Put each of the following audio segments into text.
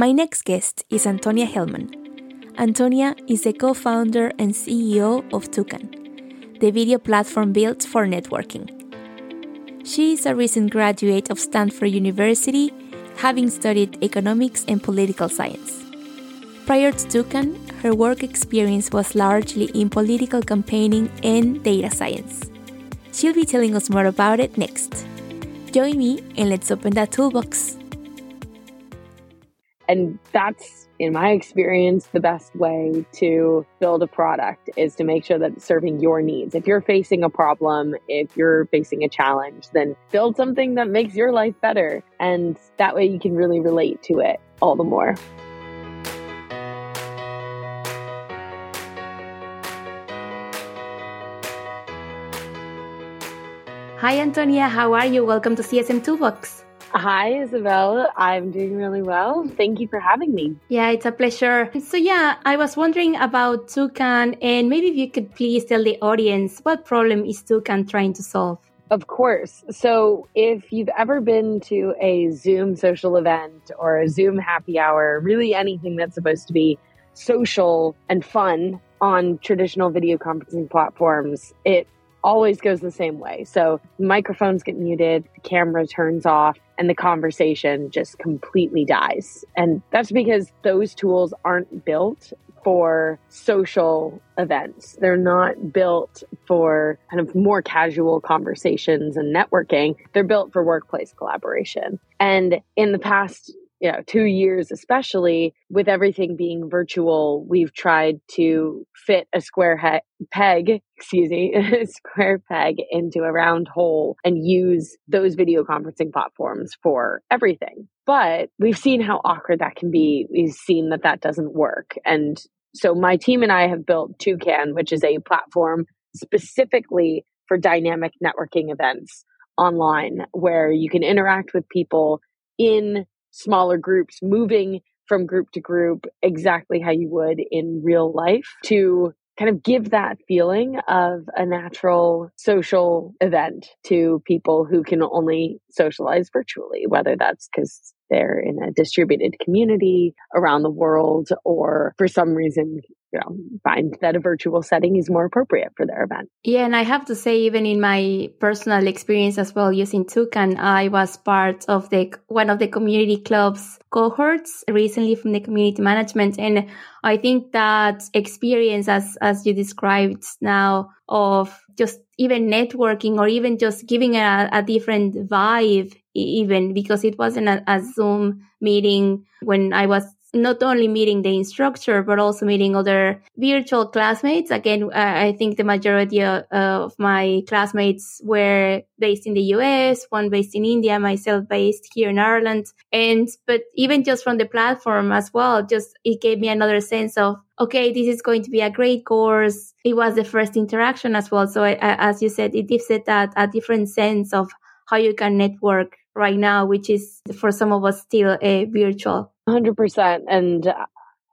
My next guest is Antonia Hellman. Antonia is the co founder and CEO of Toucan, the video platform built for networking. She is a recent graduate of Stanford University, having studied economics and political science. Prior to Toucan, her work experience was largely in political campaigning and data science. She'll be telling us more about it next. Join me and let's open that toolbox. And that's, in my experience, the best way to build a product is to make sure that it's serving your needs. If you're facing a problem, if you're facing a challenge, then build something that makes your life better. And that way you can really relate to it all the more. Hi, Antonia. How are you? Welcome to CSM Toolbox. Hi, Isabel. I'm doing really well. Thank you for having me. Yeah, it's a pleasure. So, yeah, I was wondering about Toucan, and maybe if you could please tell the audience what problem is Toucan trying to solve? Of course. So, if you've ever been to a Zoom social event or a Zoom happy hour, really anything that's supposed to be social and fun on traditional video conferencing platforms, it always goes the same way. So microphones get muted, the camera turns off, and the conversation just completely dies. And that's because those tools aren't built for social events. They're not built for kind of more casual conversations and networking. They're built for workplace collaboration. And in the past you know, two years, especially with everything being virtual, we've tried to fit a square he- peg, excuse me, a square peg into a round hole and use those video conferencing platforms for everything. But we've seen how awkward that can be. We've seen that that doesn't work. And so my team and I have built Toucan, which is a platform specifically for dynamic networking events online where you can interact with people in smaller groups, moving from group to group exactly how you would in real life to kind of give that feeling of a natural social event to people who can only socialize virtually, whether that's because they're in a distributed community around the world or for some reason you know find that a virtual setting is more appropriate for their event. Yeah and i have to say even in my personal experience as well using toucan i was part of the one of the community clubs cohorts recently from the community management. And i think that experience as as you described now of just even networking or even just giving a, a different vibe even because it wasn't a, a zoom meeting when i was not only meeting the instructor but also meeting other virtual classmates. Again uh, i think the majority of, of, my classmates were based in the us one based in india myself based here in ireland. And but even just from the platform as well just it gave me another sense of okay this is going to be a great course. It was the first interaction as well. So I, I, as you said it gives it that a different sense of how you can network right now which is for some of us still a virtual 100%. And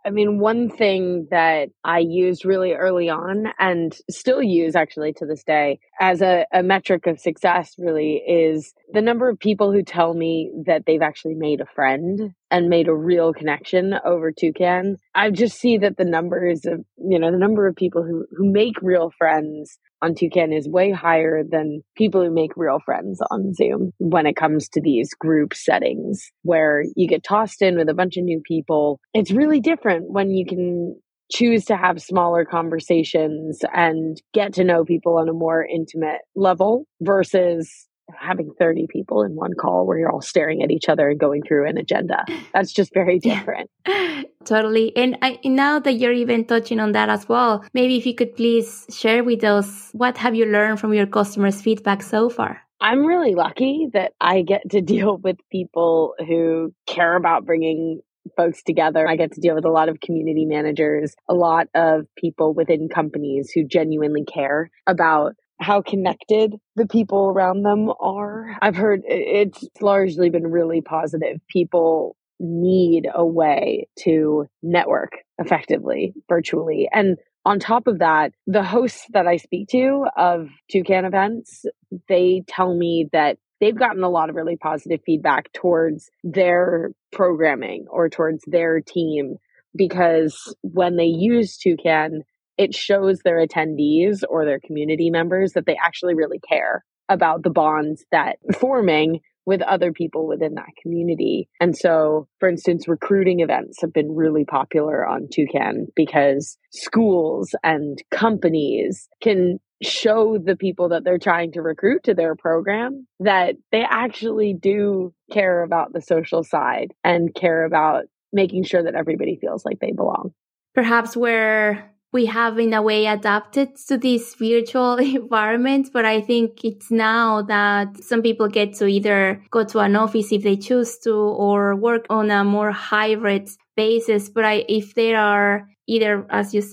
I mean, one thing that I used really early on and still use actually to this day as a, a, metric of success really is the number of people who tell me that they've actually made a friend and made a real connection over Toucan. I just see that the numbers of, you know, the number of people who, who make real friends on Toucan is way higher than people who make real friends on Zoom when it comes to these group settings where you get tossed in with a bunch of new people. It's really different when you can choose to have smaller conversations and get to know people on a more intimate level versus having 30 people in one call where you're all staring at each other and going through an agenda. That's just very different. Yeah, totally. And I, now that you're even touching on that as well, maybe if you could please share with us what have you learned from your customers' feedback so far? I'm really lucky that I get to deal with people who care about bringing folks together. I get to deal with a lot of community managers, a lot of people within companies who genuinely care about how connected the people around them are. I've heard it's largely been really positive. People need a way to network effectively virtually. And on top of that, the hosts that I speak to of Toucan events, they tell me that they've gotten a lot of really positive feedback towards their programming or towards their team because when they use Toucan, it shows their attendees or their community members that they actually really care about the bonds that forming with other people within that community. And so, for instance, recruiting events have been really popular on Toucan because schools and companies can show the people that they're trying to recruit to their program that they actually do care about the social side and care about making sure that everybody feels like they belong. Perhaps where we have in a way adapted to this virtual environment, but I think it's now that some people get to either go to an office if they choose to or work on a more hybrid basis. But I, if there are either, as you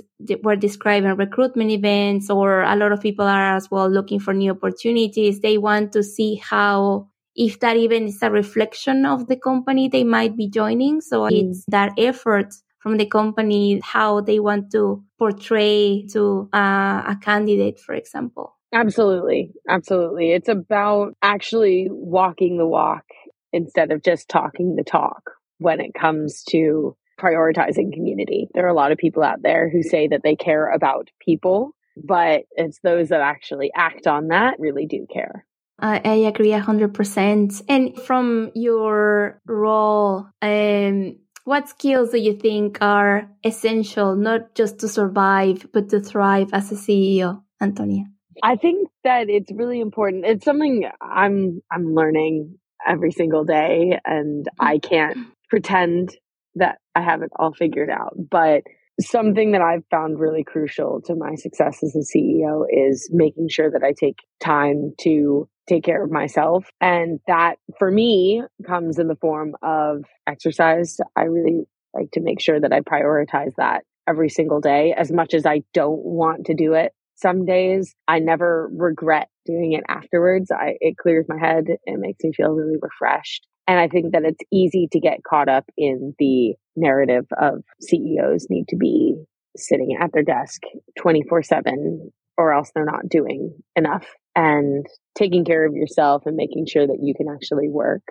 were describing, recruitment events or a lot of people are as well looking for new opportunities, they want to see how if that even is a reflection of the company they might be joining. So mm. it's that effort from the company how they want to portray to uh, a candidate, for example. Absolutely. Absolutely. It's about actually walking the walk instead of just talking the talk when it comes to prioritizing community. There are a lot of people out there who say that they care about people, but it's those that actually act on that really do care. I, I agree 100%. And from your role, um, what skills do you think are essential, not just to survive, but to thrive as a CEO, Antonia? I think that it's really important. It's something I'm I'm learning every single day, and I can't pretend that I have it all figured out. But something that I've found really crucial to my success as a CEO is making sure that I take time to take care of myself. And that for me comes in the form of exercise. I really like to make sure that I prioritize that every single day as much as I don't want to do it. Some days I never regret doing it afterwards. I, it clears my head. It makes me feel really refreshed. And I think that it's easy to get caught up in the narrative of CEOs need to be sitting at their desk 24 7 or else they're not doing enough and taking care of yourself and making sure that you can actually work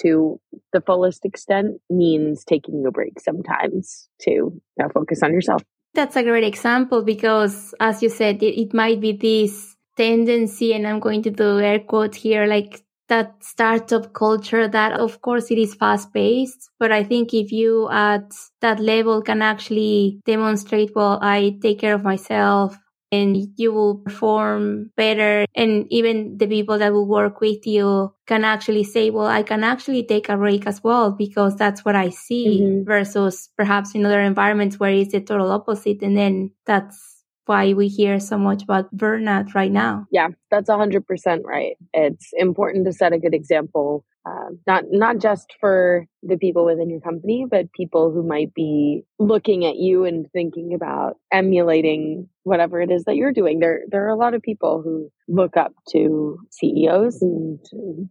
to the fullest extent means taking a break sometimes to you know, focus on yourself. That's a great example because, as you said, it, it might be this tendency, and I'm going to do air quote here, like that startup culture that of course it is fast paced but i think if you at that level can actually demonstrate well i take care of myself and you will perform better. And even the people that will work with you can actually say, well, I can actually take a break as well because that's what I see mm-hmm. versus perhaps in other environments where it's the total opposite. And then that's why we hear so much about burnout right now. Yeah, that's 100% right. It's important to set a good example uh, not not just for the people within your company, but people who might be looking at you and thinking about emulating whatever it is that you're doing. There there are a lot of people who look up to CEOs and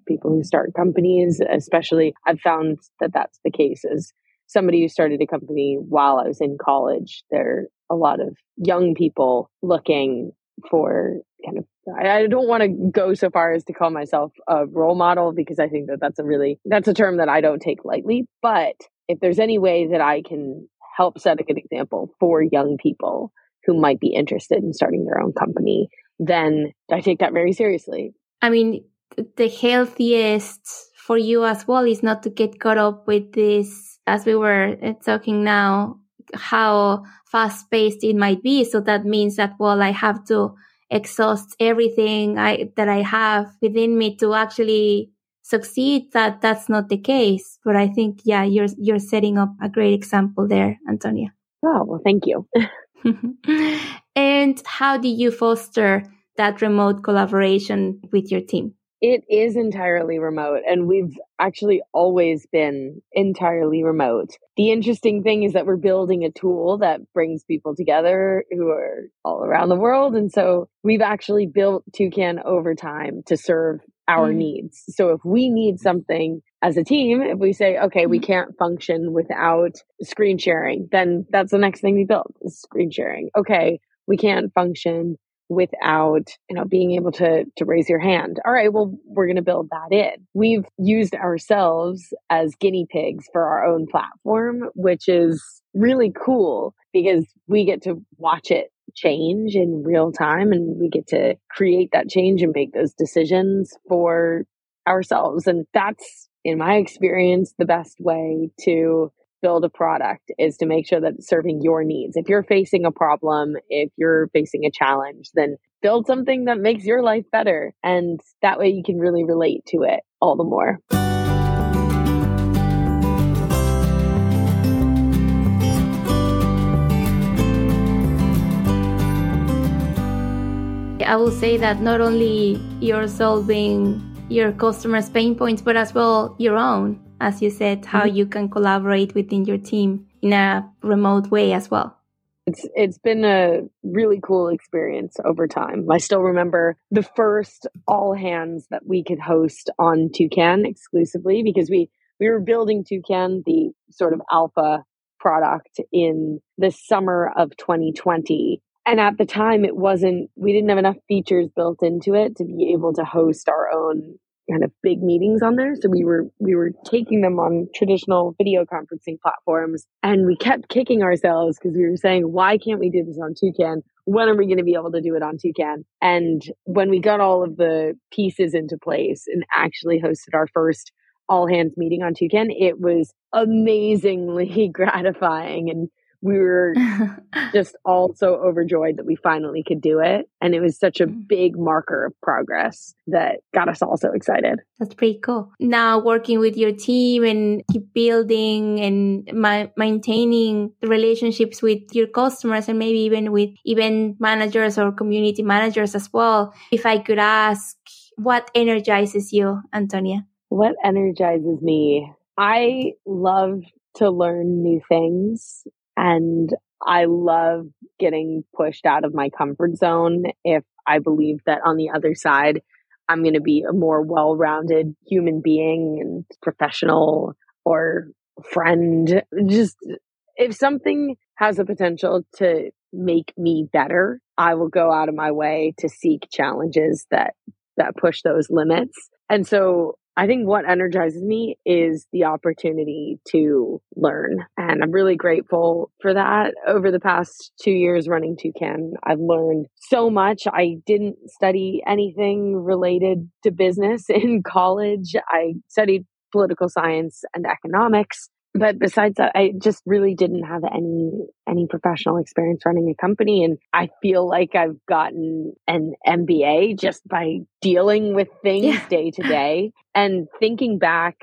people who start companies. Especially, I've found that that's the case. As somebody who started a company while I was in college, there are a lot of young people looking for kind of I don't want to go so far as to call myself a role model because I think that that's a really that's a term that I don't take lightly but if there's any way that I can help set a good example for young people who might be interested in starting their own company then I take that very seriously. I mean the healthiest for you as well is not to get caught up with this as we were uh, talking now how fast paced it might be so that means that well I have to exhaust everything I, that I have within me to actually succeed, that that's not the case. But I think, yeah, you're, you're setting up a great example there, Antonia. Oh, well, thank you. and how do you foster that remote collaboration with your team? It is entirely remote, and we've actually always been entirely remote. The interesting thing is that we're building a tool that brings people together who are all around the world. And so we've actually built Toucan over time to serve our mm. needs. So if we need something as a team, if we say, okay, we can't function without screen sharing, then that's the next thing we build is screen sharing. Okay, we can't function without, you know, being able to, to raise your hand. All right, well, we're going to build that in. We've used ourselves as guinea pigs for our own platform, which is really cool because we get to watch it change in real time and we get to create that change and make those decisions for ourselves. And that's, in my experience, the best way to build a product is to make sure that it's serving your needs. If you're facing a problem, if you're facing a challenge, then build something that makes your life better. And that way you can really relate to it all the more. I will say that not only you're solving your customers' pain points, but as well your own as you said, how mm-hmm. you can collaborate within your team in a remote way as well. It's it's been a really cool experience over time. I still remember the first all hands that we could host on Toucan exclusively because we we were building Toucan, the sort of alpha product in the summer of 2020. And at the time it wasn't we didn't have enough features built into it to be able to host our own kind of big meetings on there. So we were we were taking them on traditional video conferencing platforms and we kept kicking ourselves because we were saying, why can't we do this on Toucan? When are we going to be able to do it on Toucan? And when we got all of the pieces into place and actually hosted our first all hands meeting on Toucan, it was amazingly gratifying and we were just all so overjoyed that we finally could do it. And it was such a mm. big marker of progress that got us all so excited. That's pretty cool. Now, working with your team and keep building and ma- maintaining relationships with your customers and maybe even with event managers or community managers as well. If I could ask, what energizes you, Antonia? What energizes me? I love to learn new things. And I love getting pushed out of my comfort zone if I believe that on the other side, I'm going to be a more well rounded human being and professional or friend. Just if something has the potential to make me better, I will go out of my way to seek challenges that that push those limits. And so I think what energizes me is the opportunity to learn. And I'm really grateful for that. Over the past two years running Toucan, I've learned so much. I didn't study anything related to business in college. I studied political science and economics but besides that i just really didn't have any any professional experience running a company. And i feel like i've gotten an mba just by dealing with things yeah. day to day. And thinking back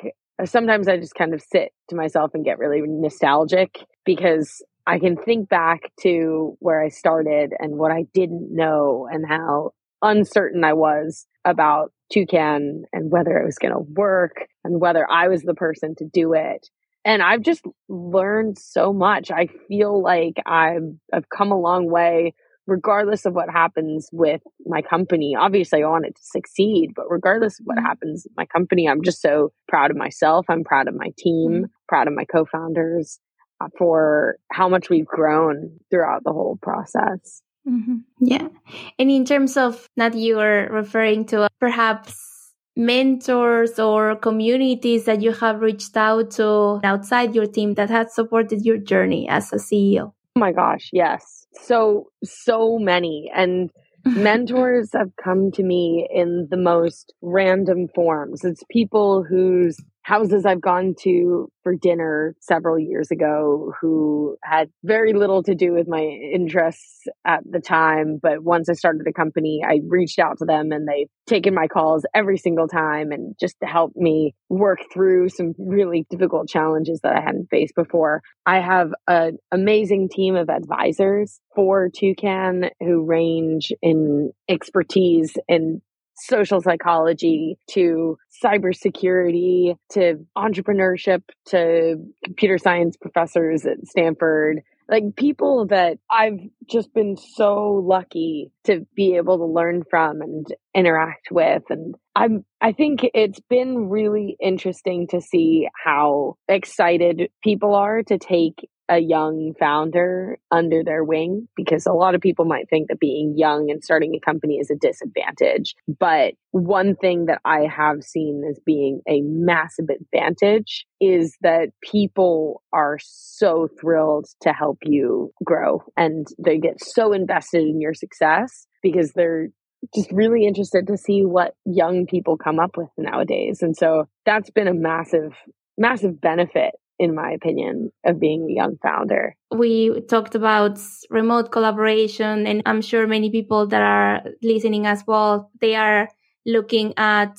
sometimes i just kind of sit to myself and get really nostalgic because i can think back to where i started and what i didn't know and how uncertain i was about toucan and whether it was going to work and whether i was the person to do it and I've just learned so much. I feel like I've I've come a long way regardless of what happens with my company. Obviously I want it to succeed, but regardless of what mm-hmm. happens with my company, I'm just so proud of myself. I'm proud of my team, mm-hmm. proud of my co-founders uh, for how much we've grown throughout the whole process. Mm-hmm. Yeah. And in terms of that you are referring to perhaps mentors or communities that you have reached out to outside your team that has supported your journey as a CEO? Oh my gosh, yes. So, so many. And mentors have come to me in the most random forms. It's people whose houses I've gone to for dinner several years ago who had very little to do with my interests at the time. But once I started the company, I reached out to them and they've taken my calls every single time and just to help me work through some really difficult challenges that I hadn't faced before. I have an amazing team of advisors for Toucan who range in expertise in social psychology to cybersecurity to entrepreneurship to computer science professors at Stanford. Like people that I've just been so lucky to be able to learn from and interact with. And I'm I think it's been really interesting to see how excited people are to take a young founder under their wing because a lot of people might think that being young and starting a company is a disadvantage. But one thing that I have seen as being a massive advantage is that people are so thrilled to help you grow and they get so invested in your success because they're just really interested to see what young people come up with nowadays. And so that's been a massive, massive benefit in my opinion, of being a young founder. We talked about remote collaboration, and I'm sure many people that are listening as well, they are looking at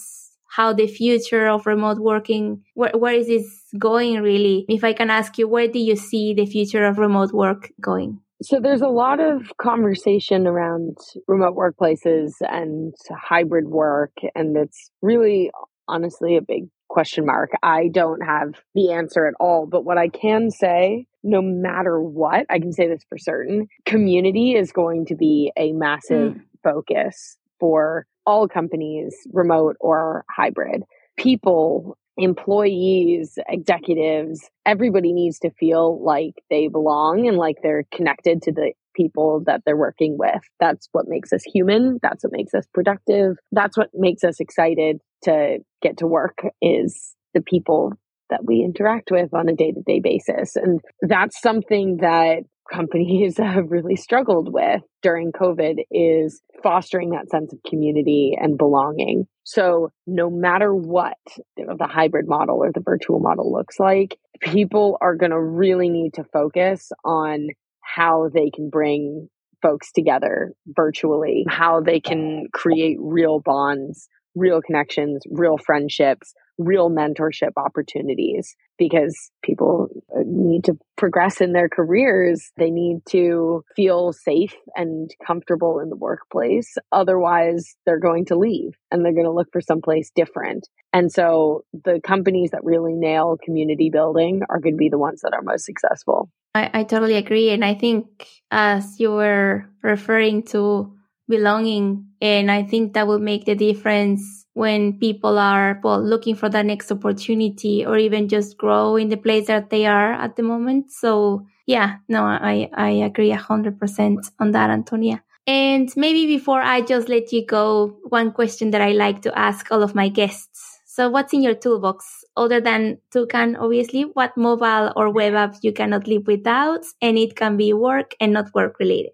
how the future of remote working, where, where is this going really? If I can ask you, where do you see the future of remote work going? So there's a lot of conversation around remote workplaces and hybrid work, and it's really honestly a big question mark. I don't have the answer at all. But what I can say, no matter what, I can say this for certain community is going to be a massive mm. focus for all companies, remote or hybrid. People, employees, executives, everybody needs to feel like they belong and like they're connected to the people that they're working with. That's what makes us human. That's what makes us productive. That's what makes us excited to get to work is the people that we interact with on a day to day basis. And that's something that companies have really struggled with during COVID is fostering that sense of community and belonging. So no matter what the hybrid model or the virtual model looks like, people are going to really need to focus on how they can bring folks together virtually, how they can create real bonds real connections, real friendships, real mentorship opportunities because people uh, need to progress in their careers. They need to feel safe and comfortable in the workplace. Otherwise, they're going to leave and they're going to look for someplace different. And so the companies that really nail community building are going to be the ones that are most successful. I, I totally agree. And I think as you were referring to belonging. And I think that will make the difference when people are well looking for that next opportunity or even just grow in the place that they are at the moment. So yeah, no, I, I agree a hundred percent on that, Antonia. And maybe before I just let you go, one question that I like to ask all of my guests. So what's in your toolbox other than Toucan, obviously? What mobile or web apps you cannot live without? And it can be work and not work related.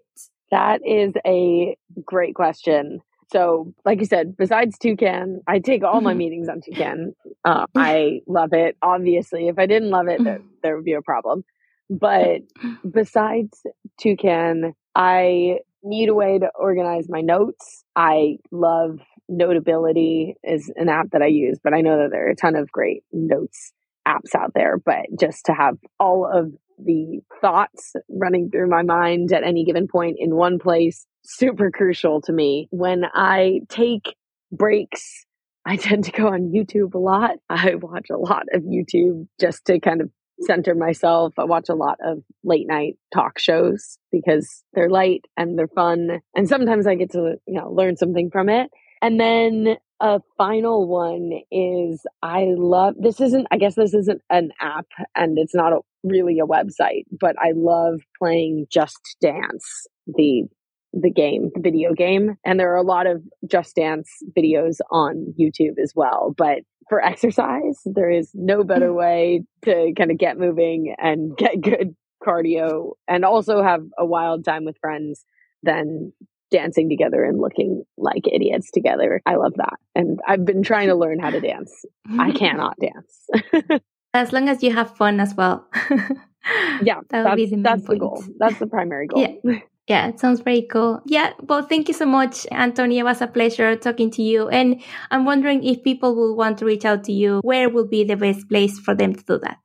That is a great question. So, like you said, besides Toucan, I take all my mm-hmm. meetings on Toucan. Uh, I love it. Obviously, if I didn't love it, there, mm-hmm. there would be a problem. But besides Toucan, I need a way to organize my notes. I love Notability is an app that I use, but I know that there are a ton of great notes apps out there. But just to have all of the thoughts running through my mind at any given point in one place super crucial to me. When I take breaks, I tend to go on YouTube a lot. I watch a lot of YouTube just to kind of center myself. I watch a lot of late night talk shows because they're light and they're fun. And sometimes I get to, you know, learn something from it. And then a final one is I love this isn't I guess this isn't an app and it's not a, really a website, but I love playing Just Dance, the the game, the video game. And there are a lot of Just Dance videos on YouTube as well. But for exercise, there is no better mm. way to kind of get moving and get good cardio and also have a wild time with friends than dancing together and looking like idiots together. I love that. And I've been trying to learn how to dance. I cannot dance. As long as you have fun as well. yeah, that would be the that's point. the goal. That's the primary goal. Yeah. Yeah, it sounds very cool. Yeah, well, thank you so much, Antonia. It was a pleasure talking to you. And I'm wondering if people will want to reach out to you, where will be the best place for them to do that?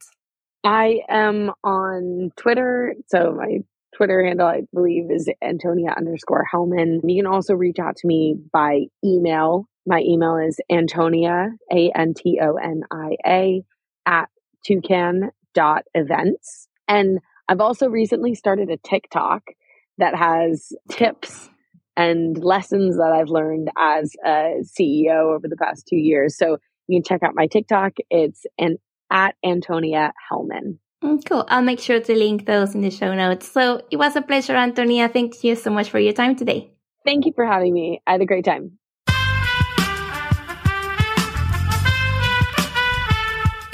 I am on Twitter. So my Twitter handle, I believe, is Antonia underscore Hellman. You can also reach out to me by email. My email is Antonia, A N T O N I A, at toucan.events. And I've also recently started a TikTok that has tips and lessons that I've learned as a CEO over the past two years. So you can check out my TikTok. It's an at Antonia Hellman. Mm, cool. I'll make sure to link those in the show notes. So it was a pleasure, Antonia. Thank you so much for your time today. Thank you for having me. I had a great time.